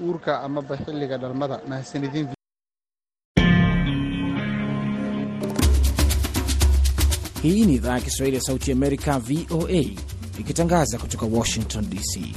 uurka amaba xilliga dhalmada mahadsanidin Hii ni idhaa ya Kiswahili ya Sauti Amerika, VOA, ikitangaza kutoka Washington DC.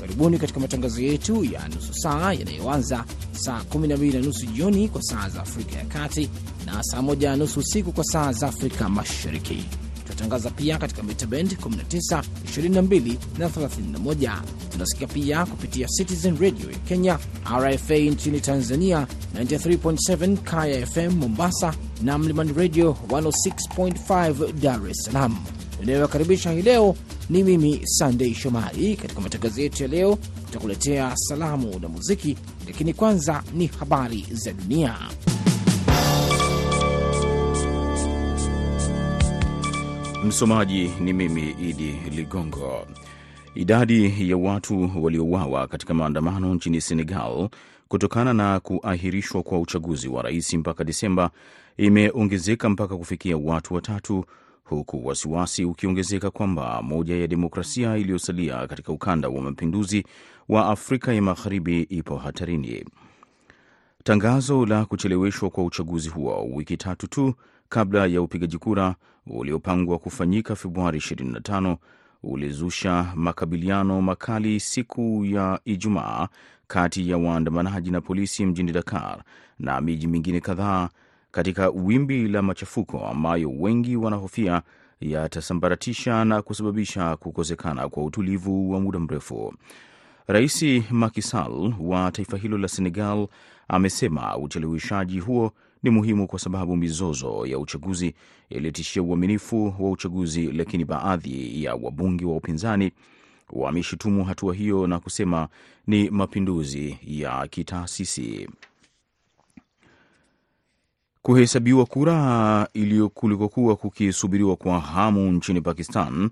Karibuni katika matangazo yetu ya nusu saa yanayoanza saa 12 na nusu jioni kwa saa za Afrika ya Kati na saa 1 na nusu usiku kwa saa za Afrika Mashariki. Tunatangaza pia katika mita bend 19, 22 na 31. Tunasikia pia kupitia Citizen Radio ya Kenya, RFA nchini Tanzania 93.7, Kaya FM Mombasa na Mlimani Radio 106.5 Dar es Salaam. Inayowakaribisha hii leo ni mimi Sandei Shomari. Katika matangazo yetu ya leo, tutakuletea salamu na muziki, lakini kwanza ni habari za dunia. Msomaji ni mimi Idi Ligongo. Idadi ya watu waliouawa katika maandamano nchini Senegal kutokana na kuahirishwa kwa uchaguzi wa rais mpaka Disemba imeongezeka mpaka kufikia watu watatu, huku wasiwasi ukiongezeka kwamba moja ya demokrasia iliyosalia katika ukanda wa mapinduzi wa Afrika ya Magharibi ipo hatarini. Tangazo la kucheleweshwa kwa uchaguzi huo wiki tatu tu kabla ya upigaji kura uliopangwa kufanyika Februari 25 ulizusha makabiliano makali siku ya Ijumaa kati ya waandamanaji na polisi mjini Dakar na miji mingine kadhaa katika wimbi la machafuko ambayo wengi wanahofia yatasambaratisha na kusababisha kukosekana kwa utulivu wa muda mrefu. Rais Macky Sall wa taifa hilo la Senegal amesema ucheleweshaji huo ni muhimu kwa sababu mizozo ya uchaguzi ilitishia uaminifu wa uchaguzi, lakini baadhi ya wabunge wa upinzani wameshutumu hatua hiyo na kusema ni mapinduzi ya kitaasisi. Kuhesabiwa kura kulikokuwa kukisubiriwa kwa hamu nchini Pakistan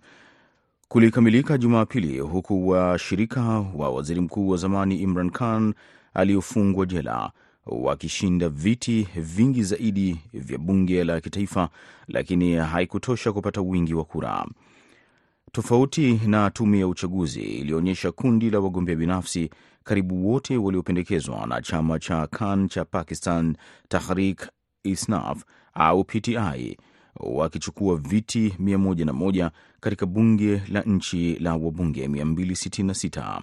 kulikamilika Jumapili, huku washirika wa waziri mkuu wa zamani Imran Khan aliyofungwa jela wakishinda viti vingi zaidi vya bunge la kitaifa, lakini haikutosha kupata wingi wa kura. Tofauti na tume ya uchaguzi ilionyesha kundi la wagombea binafsi karibu wote waliopendekezwa na chama cha Khan cha Pakistan Tahrik Isnaf au PTI wakichukua viti 101 katika bunge la nchi la wabunge 266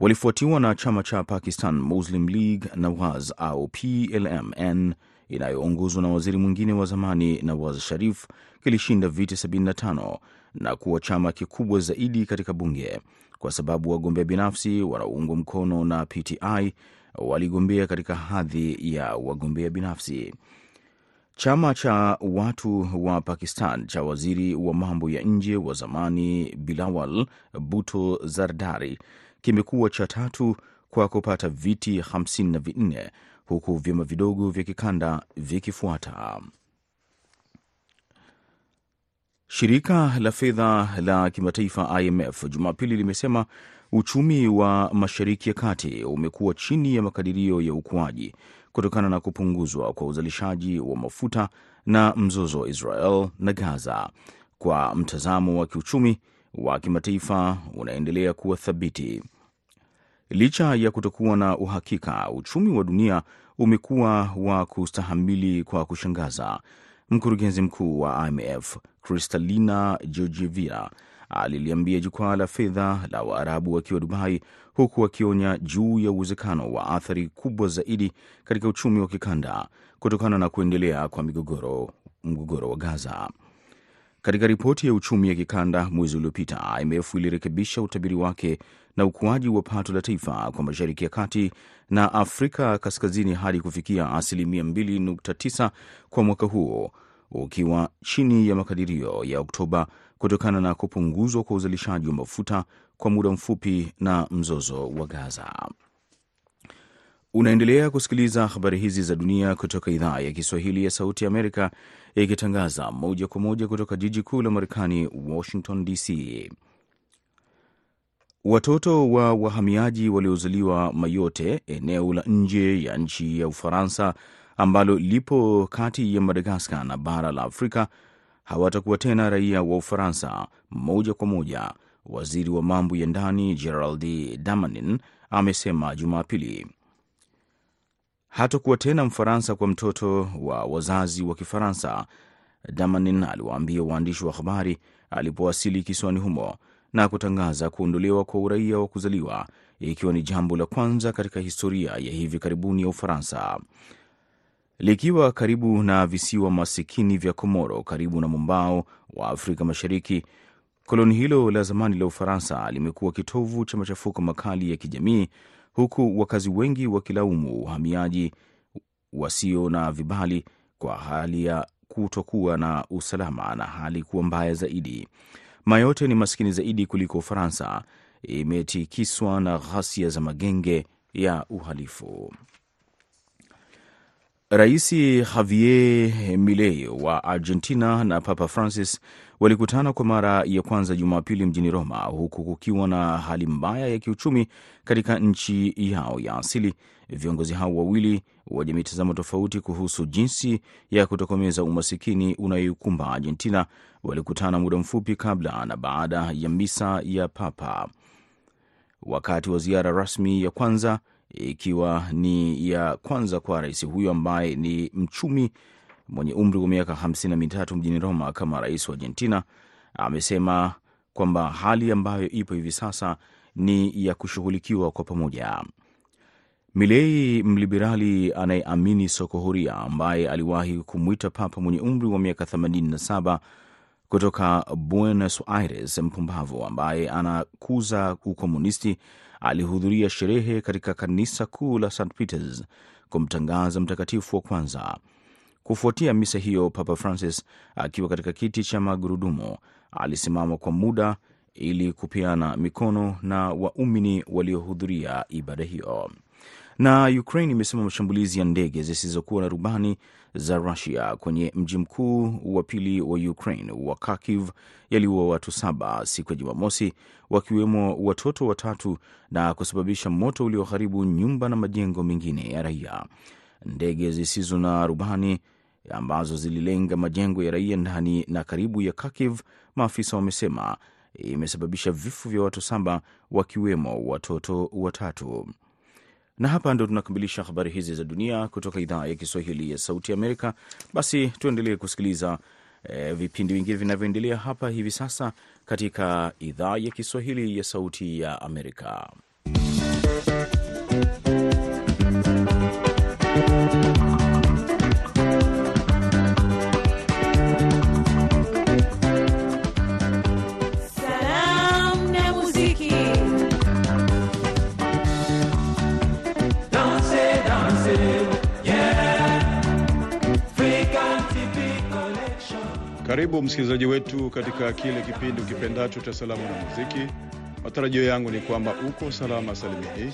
walifuatiwa na chama cha Pakistan Muslim League Nawaz au PLMN inayoongozwa na waziri mwingine wa zamani Nawaz Sharif kilishinda viti 75 na kuwa chama kikubwa zaidi katika bunge kwa sababu wagombea binafsi wanaoungwa mkono na PTI waligombea katika hadhi ya wagombea binafsi. Chama cha watu wa Pakistan cha waziri wa mambo ya nje wa zamani Bilawal Bhutto Zardari kimekuwa cha tatu kwa kupata viti 54 huku vyama vidogo vya kikanda vikifuata. Shirika la fedha la kimataifa IMF Jumapili limesema uchumi wa Mashariki ya Kati umekuwa chini ya makadirio ya ukuaji kutokana na kupunguzwa kwa uzalishaji wa mafuta na mzozo wa Israel na Gaza. Kwa mtazamo wa kiuchumi wa kimataifa unaendelea kuwa thabiti. Licha ya kutokuwa na uhakika, uchumi wa dunia umekuwa wa kustahamili kwa kushangaza. Mkurugenzi mkuu wa IMF Kristalina Georgieva aliliambia jukwaa la fedha la Waarabu wakiwa Dubai, huku akionya juu ya uwezekano wa athari kubwa zaidi katika uchumi wa kikanda kutokana na kuendelea kwa migogoro, mgogoro wa Gaza. Katika ripoti ya uchumi ya kikanda mwezi uliopita, IMF ilirekebisha utabiri wake na ukuaji wa pato la taifa kwa Mashariki ya Kati na Afrika Kaskazini hadi kufikia asilimia 2.9 kwa mwaka huo, ukiwa chini ya makadirio ya Oktoba kutokana na kupunguzwa kwa uzalishaji wa mafuta kwa muda mfupi na mzozo wa Gaza. Unaendelea kusikiliza habari hizi za dunia kutoka idhaa ya Kiswahili ya Sauti ya Amerika ikitangaza moja kwa moja kutoka jiji kuu la Marekani, Washington DC. Watoto wa wahamiaji waliozaliwa Mayotte, eneo la nje ya nchi ya Ufaransa ambalo lipo kati ya Madagaskar na bara la Afrika, hawatakuwa tena raia wa Ufaransa moja kwa moja. Waziri wa mambo ya ndani Gerald Damanin amesema Jumapili. Hatakuwa tena Mfaransa kwa mtoto wa wazazi wa Kifaransa, Damanin aliwaambia waandishi wa habari alipowasili kisiwani humo na kutangaza kuondolewa kwa uraia wa kuzaliwa, ikiwa ni jambo la kwanza katika historia ya hivi karibuni ya Ufaransa. Likiwa karibu na visiwa masikini vya Komoro karibu na mwambao wa Afrika Mashariki, koloni hilo la zamani la Ufaransa limekuwa kitovu cha machafuko makali ya kijamii, huku wakazi wengi wakilaumu uhamiaji wasio na vibali kwa hali ya kutokuwa na usalama na hali kuwa mbaya zaidi. Mayote ni maskini zaidi kuliko Ufaransa, imetikiswa na ghasia za magenge ya uhalifu. Rais Javier Milei wa Argentina na Papa Francis walikutana kwa mara ya kwanza Jumapili mjini Roma, huku kukiwa na hali mbaya ya kiuchumi katika nchi yao ya asili. Viongozi hao wawili wenye mitazamo tofauti kuhusu jinsi ya kutokomeza umasikini unayoikumba Argentina walikutana muda mfupi kabla na baada ya misa ya Papa wakati wa ziara rasmi ya kwanza ikiwa ni ya kwanza kwa rais huyo ambaye ni mchumi mwenye umri wa miaka hamsini na mitatu mjini Roma kama rais wa Argentina. Amesema kwamba hali ambayo ipo hivi sasa ni ya kushughulikiwa kwa pamoja. Milei, mliberali anayeamini soko huria, ambaye aliwahi kumwita papa mwenye umri wa miaka 87 kutoka Buenos Aires mpumbavu, ambaye anakuza ukomunisti alihudhuria sherehe katika kanisa kuu la St Peters kumtangaza mtakatifu wa kwanza. Kufuatia misa hiyo, Papa Francis akiwa katika kiti cha magurudumu alisimama kwa muda ili kupeana mikono na waumini waliohudhuria ibada hiyo. Na Ukraine imesema mashambulizi ya ndege zisizokuwa na rubani za Rusia kwenye mji mkuu wa pili wa Ukraine wa Kharkiv yaliua watu saba siku ya Jumamosi, wakiwemo watoto watatu na kusababisha moto ulioharibu nyumba na majengo mengine ya raia. Ndege zisizo na rubani ambazo zililenga majengo ya raia ndani na karibu ya Kharkiv, maafisa wamesema, imesababisha vifo vya watu saba, wakiwemo watoto watatu na hapa ndo tunakamilisha habari hizi za dunia kutoka idhaa ya Kiswahili ya Sauti Amerika. Basi tuendelee kusikiliza e, vipindi vingine vinavyoendelea hapa hivi sasa katika idhaa ya Kiswahili ya Sauti ya Amerika. Karibu msikilizaji wetu katika kile kipindi ukipendacho cha salamu na muziki. Matarajio yangu ni kwamba uko salama salimini.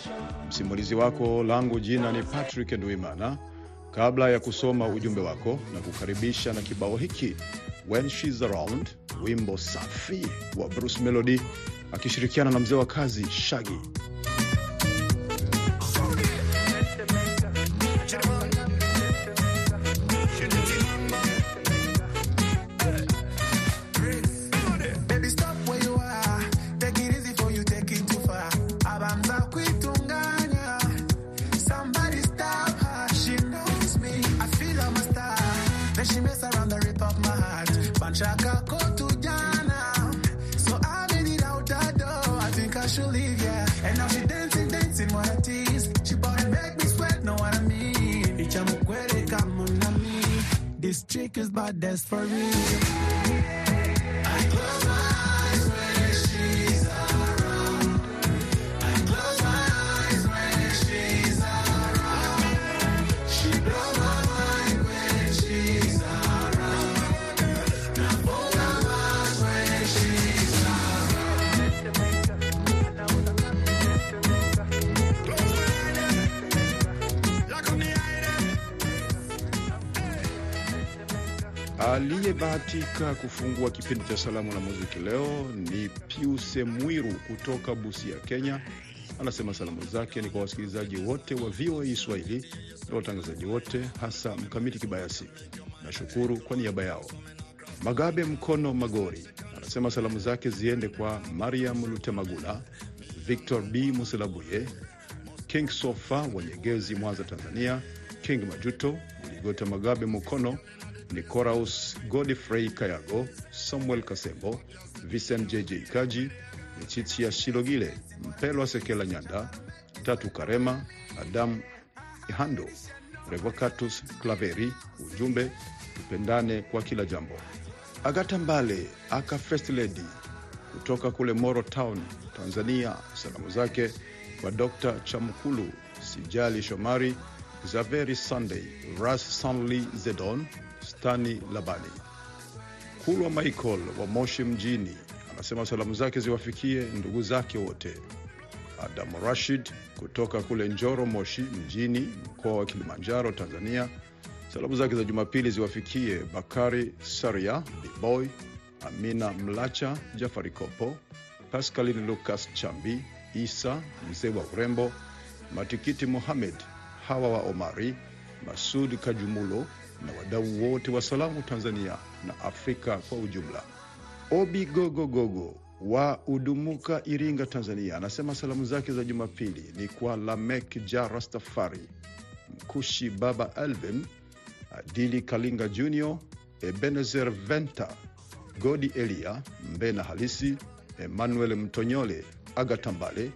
Msimulizi wako langu jina ni Patrick Nduimana. Kabla ya kusoma ujumbe wako na kukaribisha na kibao hiki When She's Around, wimbo safi wa Bruce Melody akishirikiana na mzee wa kazi Shaggy. Is bad, that's for real. Aliyebahatika kufungua kipindi cha salamu na muziki leo ni Piuse Mwiru kutoka Busia, Kenya. Anasema salamu zake ni kwa wasikilizaji wote wa VOA Swahili na watangazaji wote, hasa Mkamiti Kibayasi. Nashukuru kwa niaba yao. Magabe Mkono Magori anasema salamu zake ziende kwa Mariam Lutemagula, Victor B Muselabuye, King Sofa wa Nyegezi, Mwanza, Tanzania, King Majuto, ligota Magabe Mukono, Nicoraus Godfrey Kayago, Samuel Kasembo, Vincent JJ Kaji, Mchichia Shilogile, Mpelwa Sekela Nyanda, Tatu Karema, Adamu Ihando, Revocatus Claveri. Ujumbe, tupendane kwa kila jambo. Agata Mbale aka First Lady kutoka kule Moro Town, Tanzania. Salamu zake kwa Dr. Chamkulu, Sijali Shomari, Zaveri Sunday, Ras Sanli Zedon, Stani Labani. Kulwa Michael wa Moshi mjini anasema salamu zake ziwafikie ndugu zake wote. Adamu Rashid kutoka kule Njoro Moshi mjini, mkoa wa Kilimanjaro, Tanzania. Salamu zake za Jumapili ziwafikie Bakari Saria, Biboy, Amina Mlacha, Jafari Kopo, Pascalin Lucas Chambi, Isa mzee wa urembo, Matikiti Mohamed, Hawa wa Omari, Masud Kajumulo na wadau wote wa salamu Tanzania na Afrika kwa ujumla. Obi Gogo Gogo wa Udumuka, Iringa, Tanzania, anasema salamu zake za Jumapili ni kwa Lamek Ja Rastafari, Mkushi Baba Alvin, Adili Kalinga Junior, Ebenezer Venta, Godi Elia Mbena Halisi, Emmanuel Mtonyole, Agatambale,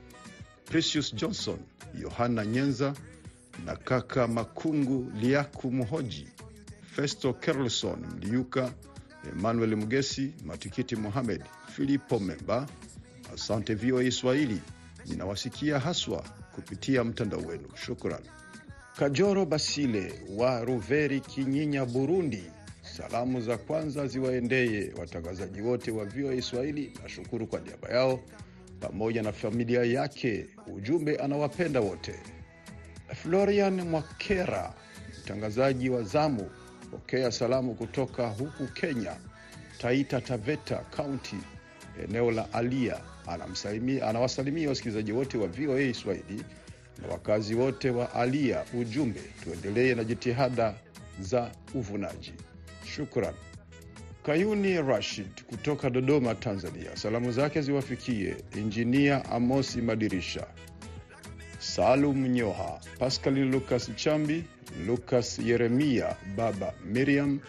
Precious Johnson, Yohana Nyenza na kaka Makungu Liaku Muhoji, Festo Carlson Mliuka, Emmanuel Mgesi, Matikiti Mohamed, Filipo Memba. Asante VOA Swahili, ninawasikia haswa kupitia mtandao wenu. Shukran. Kajoro Basile wa Ruveri, Kinyinya, Burundi. Salamu za kwanza ziwaendeye watangazaji wote wa VOA Swahili. Nashukuru kwa niaba yao pamoja na familia yake. Ujumbe anawapenda wote. Florian Mwakera, mtangazaji wa zamu, pokea salamu kutoka huku Kenya, Taita Taveta Kaunti, eneo la Alia. Anawasalimia wasikilizaji wote wa VOA Swahili na wakazi wote wa Alia. Ujumbe, tuendelee na jitihada za uvunaji. Shukran. Kayuni Rashid kutoka Dodoma, Tanzania, salamu zake ziwafikie Injinia Amosi Madirisha, Salum Nyoha, Pascalin Lucas Chambi, Lucas Yeremia, Baba Miriam,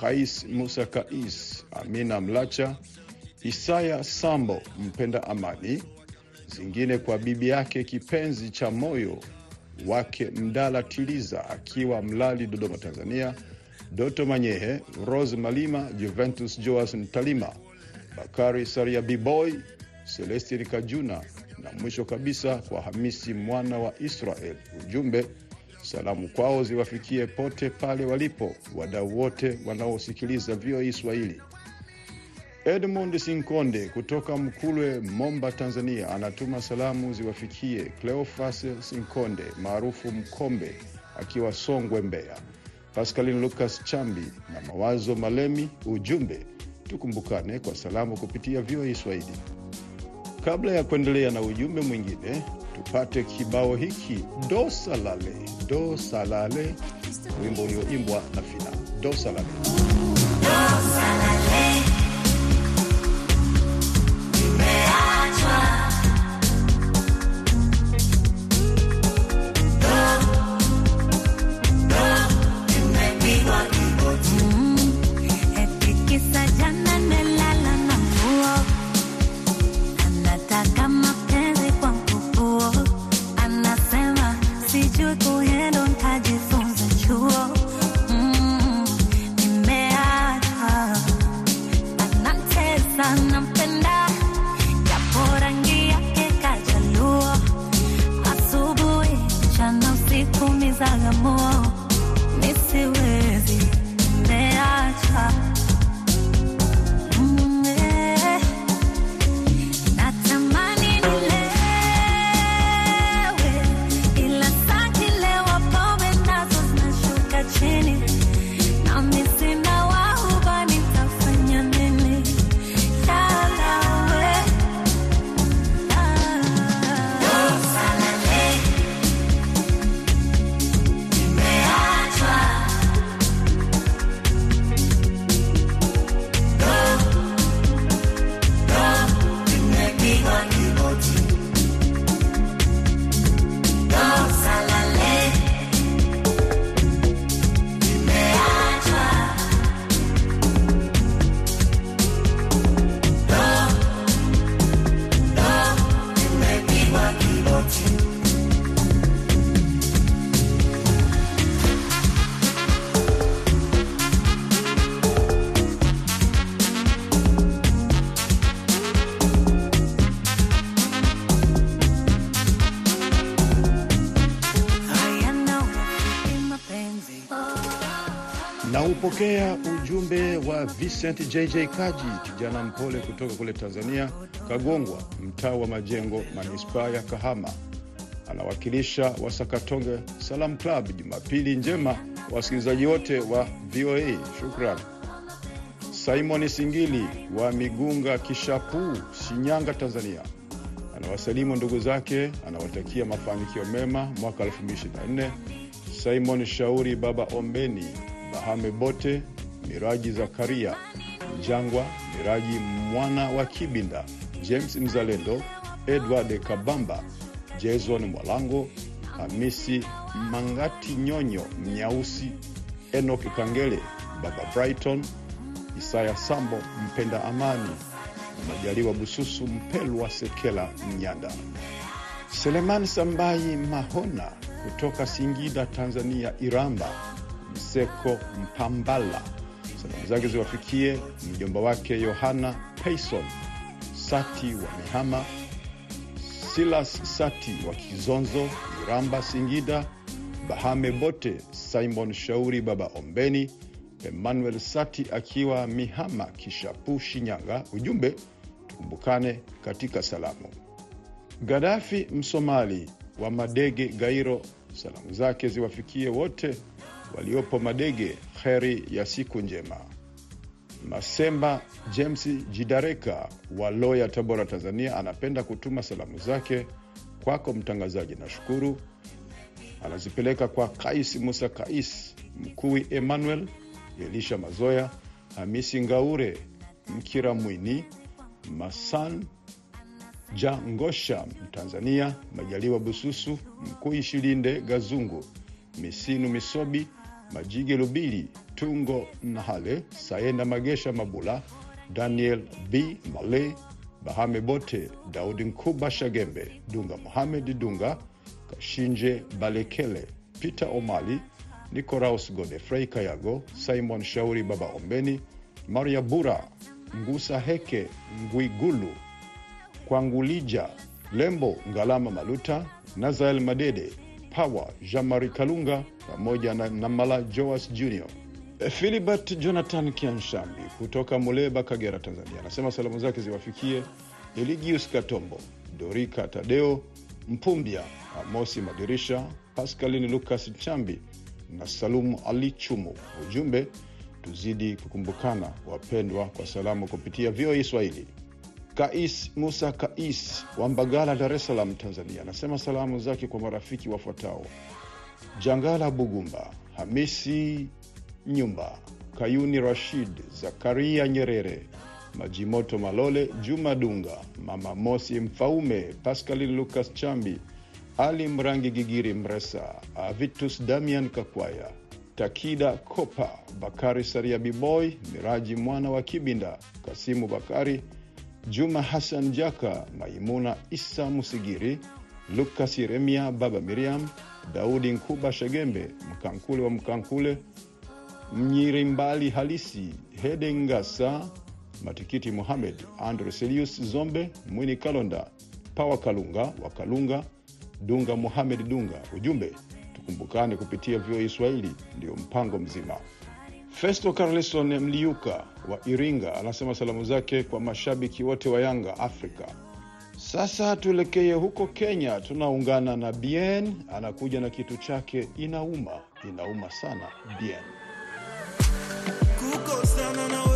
Kais Musa Kais, Amina Mlacha, Isaya Sambo, mpenda amani, zingine kwa bibi yake kipenzi cha moyo wake Mdala Tiliza akiwa Mlali, Dodoma, Tanzania, Doto Manyehe, Rose Malima, Juventus Joas Ntalima, Bakari Saria, Biboy Celestin Kajuna na mwisho kabisa kwa Hamisi mwana wa Israel. Ujumbe, salamu kwao ziwafikie pote pale walipo wadau wote wanaosikiliza VOA Swahili. Edmund Sinkonde kutoka Mkulwe, Momba, Tanzania, anatuma salamu ziwafikie Cleofas Sinkonde maarufu Mkombe akiwa Songwe, Mbeya, Pascaline Lucas Chambi na Mawazo Malemi. Ujumbe, tukumbukane kwa salamu kupitia VOA Swahili. Kabla ya kuendelea na ujumbe mwingine, tupate kibao hiki dosalale dosalale, do salale, wimbo ulioimbwa na Fina. Do salale. Na ujumbe wa Vincent JJ Kaji, kijana mpole kutoka kule Tanzania, Kagongwa, mtaa wa Majengo, manispaa ya Kahama. Anawakilisha Wasakatonge Salam Club. Jumapili njema wasikilizaji wote wa VOA, shukran. Simon Singili wa Migunga Kishapuu, Shinyanga, Tanzania, anawasalimu ndugu zake, anawatakia mafanikio mema mwaka 2024. Simon Shauri, Baba Ombeni, Bahame Bote, Miraji Zakaria Jangwa, Miraji mwana wa Kibinda, James Mzalendo, Edward Kabamba, Jason Mwalango, Hamisi Mangati Nyonyo Mnyausi, Enoch Kangele, Baba Brighton, Isaya Sambo mpenda amani, Majaliwa Bususu Mpelwa Sekela Mnyanda, Selemani Sambai Mahona kutoka Singida Tanzania, Iramba Mseko Mpambala. Salamu zake ziwafikie mjomba wake Yohana Payson Sati wa Mihama, Silas Sati wa Kizonzo, Iramba Singida, Bahame Bote, Simon Shauri, Baba Ombeni, Emmanuel Sati akiwa Mihama Kishapu, Shinyanga. Ujumbe, tukumbukane katika salamu. Gadafi Msomali wa Madege Gairo, salamu zake ziwafikie wote waliopo Madege. Kheri ya siku njema. Masemba James Jidareka wa Loya, Tabora, Tanzania, anapenda kutuma salamu zake kwako mtangazaji. Nashukuru. Anazipeleka kwa Kais Musa Kais, Mkui Emmanuel, Elisha Mazoya, Hamisi Ngaure, Mkira Mwini, Masan Ja Mtanzania, Majaliwa Bususu, Mkui Shilinde, Gazungu, Misinu Misobi, Majige Lubili, Tungo Nahale, Saenda Magesha Mabula, Daniel B. Male, Bahame Bote, Daudi Nkuba Shagembe, Dunga Mohamed Dunga, Kashinje Balekele, Peter Omali, Nicoraus Godefrey Kayago, Simon Shauri, Baba Ombeni, Maria Bura, Ngusa Heke, Ngwigulu, Kwangulija, Lembo Ngalama Maluta, Nazael Madede, Power Jamari Kalunga pamoja na Namala Joas Jr. Philibert Jonathan Kianshambi kutoka Muleba, Kagera, Tanzania, anasema salamu zake ziwafikie Eligius Katombo, Dorika Tadeo Mpumbya, Amosi Madirisha, Pascaline Lucas Chambi na Salumu Ali Chumu. Ujumbe, tuzidi kukumbukana wapendwa, kwa salamu kupitia VOA Swahili. Kais Musa Kais wa Mbagala, Dar es Salaam, Tanzania, anasema salamu zake kwa marafiki wafuatao: Jangala Bugumba, Hamisi Nyumba, Kayuni Rashid, Zakaria Nyerere, Majimoto Malole, Juma Dunga, Mama Mosi Mfaume, paskali Lucas Chambi, Ali Mrangi Gigiri Mresa, Avitus Damian Kakwaya, Takida Kopa, Bakari Saria Biboy, Miraji mwana wa Kibinda, Kasimu Bakari, Juma Hassan Jaka, Maimuna Isa Musigiri, Lukas Yeremia, Baba Miriam, Daudi Nkuba Shegembe, Mkankule wa Mkankule, Mnyirimbali Halisi, Hede Ngasa, Matikiti Muhamed, Andre Selius Zombe, Mwini Kalonda, Pawa Kalunga wa Kalunga, Dunga Muhamed Dunga. Ujumbe, tukumbukane kupitia VOA Swahili, ndio mpango mzima. Festo Carlison Mliuka wa Iringa anasema salamu zake kwa mashabiki wote wa Yanga Afrika. Sasa tuelekee huko Kenya, tunaungana na Bien, anakuja na kitu chake inauma, inauma sana. Bien. kukosana na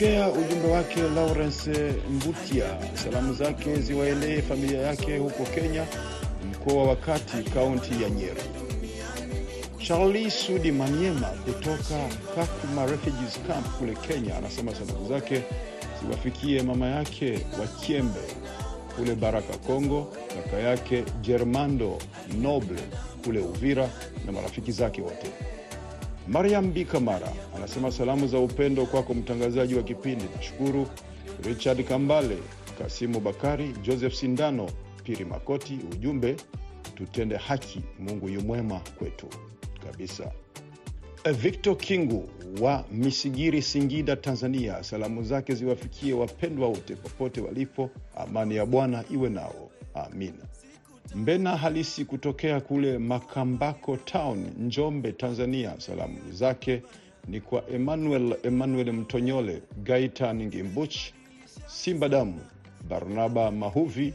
lakini ujumbe wake Lawrence Mbutia. Salamu zake ziwaendee familia yake huko Kenya, mkoa wa Kati, kaunti ya Nyeri. Charli Sudi Maniema kutoka Kakuma Refugees Camp kule Kenya anasema salamu zake ziwafikie mama yake wa kule Baraka Kongo, kaka yake Germando Noble kule Uvira na marafiki zake wote. Mariam B. Kamara anasema salamu za upendo kwako mtangazaji wa kipindi. Nashukuru Richard Kambale, Kasimu Bakari, Joseph Sindano, Piri Makoti. Ujumbe, tutende haki, Mungu yu mwema kwetu kabisa. Eh, Victor Kingu wa Misigiri, Singida, Tanzania, salamu zake ziwafikie wapendwa wote popote walipo. Amani ya Bwana iwe nao, amina. Mbena halisi kutokea kule Makambako Town, Njombe, Tanzania. Salamu zake ni kwa Emmanuel Emmanuel Mtonyole, Gaitan Ngimbuch, Simba Damu, Barnaba Mahuvi,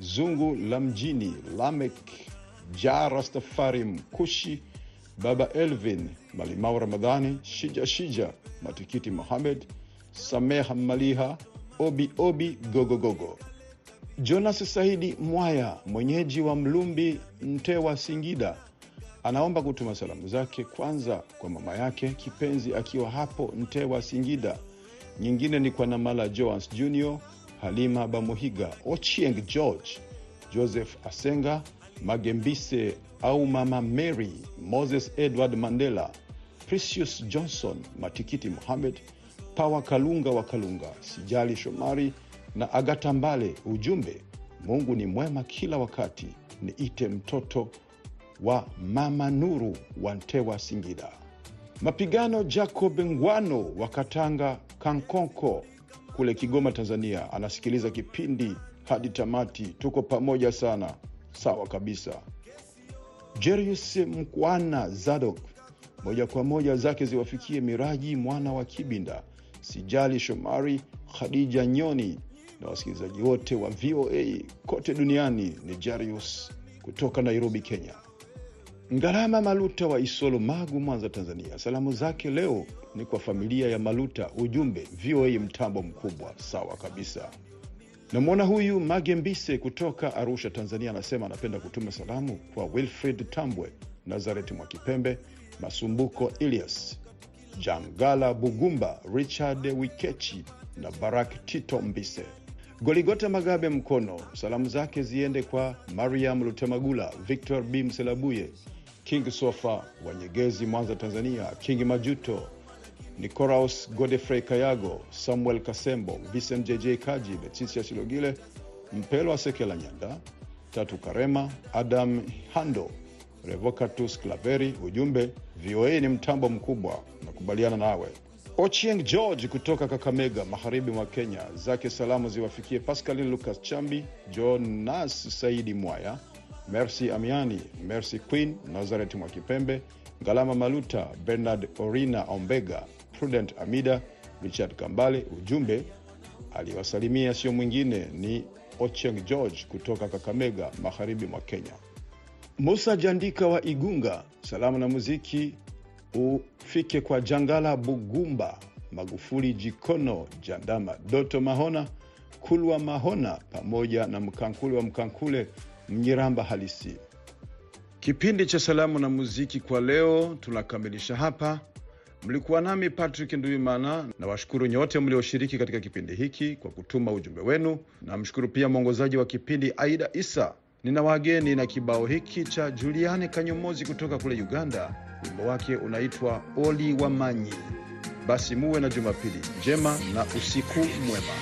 Zungu la Mjini, Lamek Jarastafari, Mkushi, Baba Elvin Malimau, Ramadhani Shija Shija, Matikiti Mohamed, Sameha Maliha, Obi Obi Gogogogo. Jonas Saidi Mwaya, mwenyeji wa Mlumbi, Mtewa, Singida, anaomba kutuma salamu zake kwanza kwa mama yake kipenzi akiwa hapo Mtewa, Singida. Nyingine ni kwa Namala Joans Jr, Halima Bamuhiga, Ochieng George, Joseph Asenga, Magembise au Mama Mary, Moses Edward Mandela, Precious Johnson, Matikiti muhammed Pawa Kalunga wa Kalunga, Sijali Shomari na Agata Mbale. Ujumbe, Mungu ni mwema kila wakati, niite mtoto wa Mama Nuru wa Ntewa, Singida. Mapigano Jacob Ngwano wa Katanga Kankonko kule Kigoma, Tanzania, anasikiliza kipindi hadi tamati. Tuko pamoja sana. Sawa kabisa. Jerius Mkwana Zadok, moja kwa moja zake ziwafikie Miraji mwana wa Kibinda, Sijali Shomari, Khadija Nyoni na wasikilizaji wote wa VOA kote duniani. Ni Jarius kutoka Nairobi, Kenya. Ngarama Maluta wa Isolo, Magu, Mwanza, Tanzania. Salamu zake leo ni kwa familia ya Maluta. Ujumbe, VOA mtambo mkubwa. Sawa kabisa. Namwona huyu Magembise kutoka Arusha, Tanzania, anasema anapenda kutuma salamu kwa Wilfred Tambwe, Nazaret Mwakipembe, Masumbuko Elias, Jangala Bugumba, Richard Wikechi na Barak Tito Mbise. Goligota Magabe Mkono, salamu zake ziende kwa Mariam Lutemagula, Victor B Mselabuye, King Sofa Wanyegezi, Mwanza, Tanzania, King Majuto, Nicoraus Godefrey Kayago, Samuel Kasembo, Vincent JJ Kaji, Betisia Silogile, Mpelo Sekela Nyanda, Tatu Karema, Adam Hando, Revocatus Claveri. Ujumbe, VOA ni mtambo mkubwa, nakubaliana nawe. Ochieng George kutoka Kakamega, magharibi mwa Kenya, zake salamu ziwafikie Pascalin Lucas Chambi, Jonas Saidi Mwaya, Mercy Amiani, Mercy Queen, Nazaret Mwakipembe, Ngalama Maluta, Bernard Orina Ombega, Prudent Amida, Richard Kambale. Ujumbe aliwasalimia sio mwingine ni Ochieng George kutoka Kakamega, magharibi mwa Kenya. Musa Jandika wa Igunga, salamu na muziki ufike kwa Jangala Bugumba, Magufuli Jikono, Jandama Doto Mahona, Kulwa Mahona pamoja na Mkankule wa Mkankule, Mnyiramba halisi. Kipindi cha salamu na muziki kwa leo tunakamilisha hapa. Mlikuwa nami Patrick Nduimana na washukuru nyote mlioshiriki katika kipindi hiki kwa kutuma ujumbe wenu. Namshukuru pia mwongozaji wa kipindi Aida Isa. Nina wageni na kibao hiki cha Juliane Kanyomozi kutoka kule Uganda. Wimbo wake unaitwa Oli wa Manyi. Basi muwe na Jumapili njema na usiku mwema.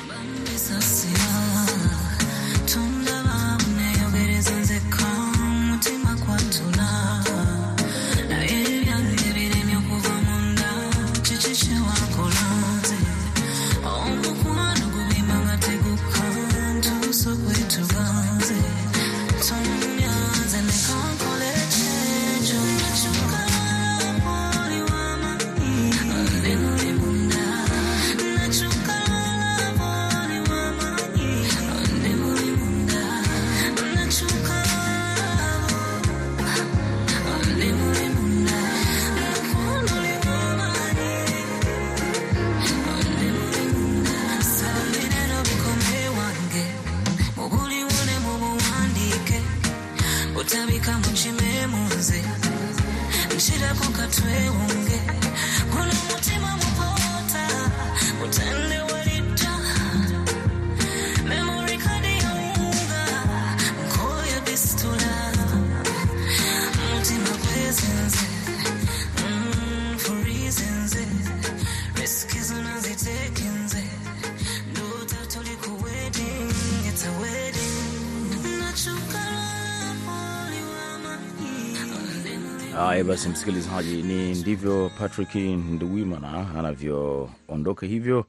Haya basi, msikilizaji, ni ndivyo Patrick Nduwimana anavyoondoka hivyo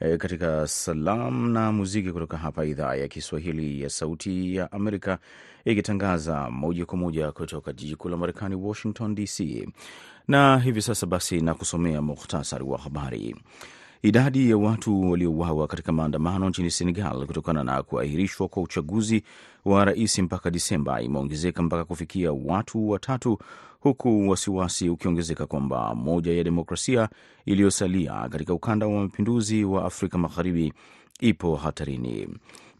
e, katika salamu na muziki kutoka hapa idhaa ya Kiswahili ya Sauti ya Amerika ikitangaza moja kwa moja kutoka jiji kuu la Marekani, Washington DC. Na hivi sasa basi na kusomea muhtasari wa habari. Idadi ya watu waliouawa katika maandamano nchini Senegal kutokana na kuahirishwa kwa uchaguzi wa rais mpaka Disemba imeongezeka mpaka kufikia watu watatu, huku wasiwasi ukiongezeka kwamba moja ya demokrasia iliyosalia katika ukanda wa mapinduzi wa Afrika Magharibi ipo hatarini.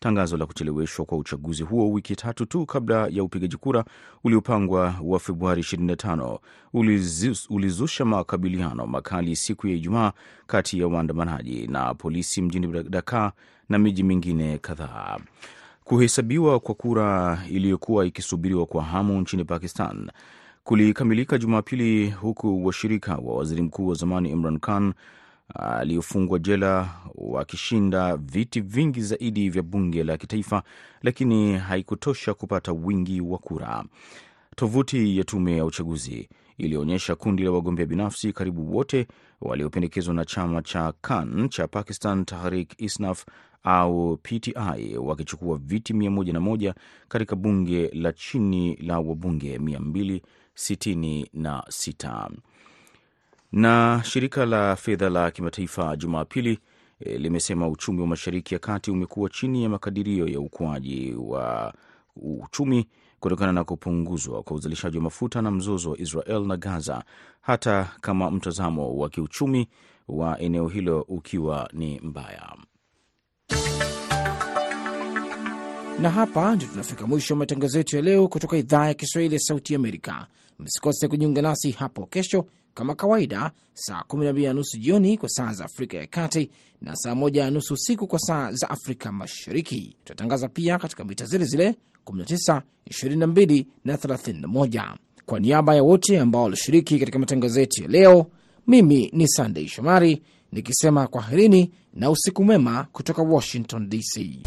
Tangazo la kucheleweshwa kwa uchaguzi huo wiki tatu tu kabla ya upigaji kura uliopangwa wa Februari 25 ulizus, ulizusha makabiliano makali siku ya Ijumaa kati ya waandamanaji na polisi mjini Dakar na miji mingine kadhaa. Kuhesabiwa kwa kura iliyokuwa ikisubiriwa kwa hamu nchini Pakistan kulikamilika Jumapili, huku washirika wa waziri mkuu wa zamani Imran Khan aliyofungwa jela wakishinda viti vingi zaidi vya bunge la kitaifa, lakini haikutosha kupata wingi wa kura. Tovuti ya tume ya uchaguzi ilionyesha kundi la wagombea binafsi karibu wote waliopendekezwa na chama cha Khan cha Pakistan Tahrik Isnaf au PTI wakichukua viti 101 katika bunge la chini la wabunge 266 na shirika la fedha la kimataifa Jumapili e, limesema uchumi wa Mashariki ya Kati umekuwa chini ya makadirio ya ukuaji wa uchumi kutokana na kupunguzwa kwa uzalishaji wa mafuta na mzozo wa Israel na Gaza, hata kama mtazamo wa kiuchumi wa eneo hilo ukiwa ni mbaya. Na hapa ndio tunafika mwisho wa matangazo yetu ya leo kutoka idhaa ya Kiswahili ya Sauti Amerika. Msikose kujiunga nasi hapo kesho kama kawaida, saa 12 na nusu jioni kwa saa za Afrika ya Kati na saa 1 na nusu usiku kwa saa za Afrika Mashariki. Tutatangaza pia katika mita zile zile 19, 22 na 31. Kwa niaba ya wote ambao walishiriki katika matangazo yetu ya leo, mimi ni Sandei Shomari nikisema kwaherini na usiku mwema kutoka Washington DC.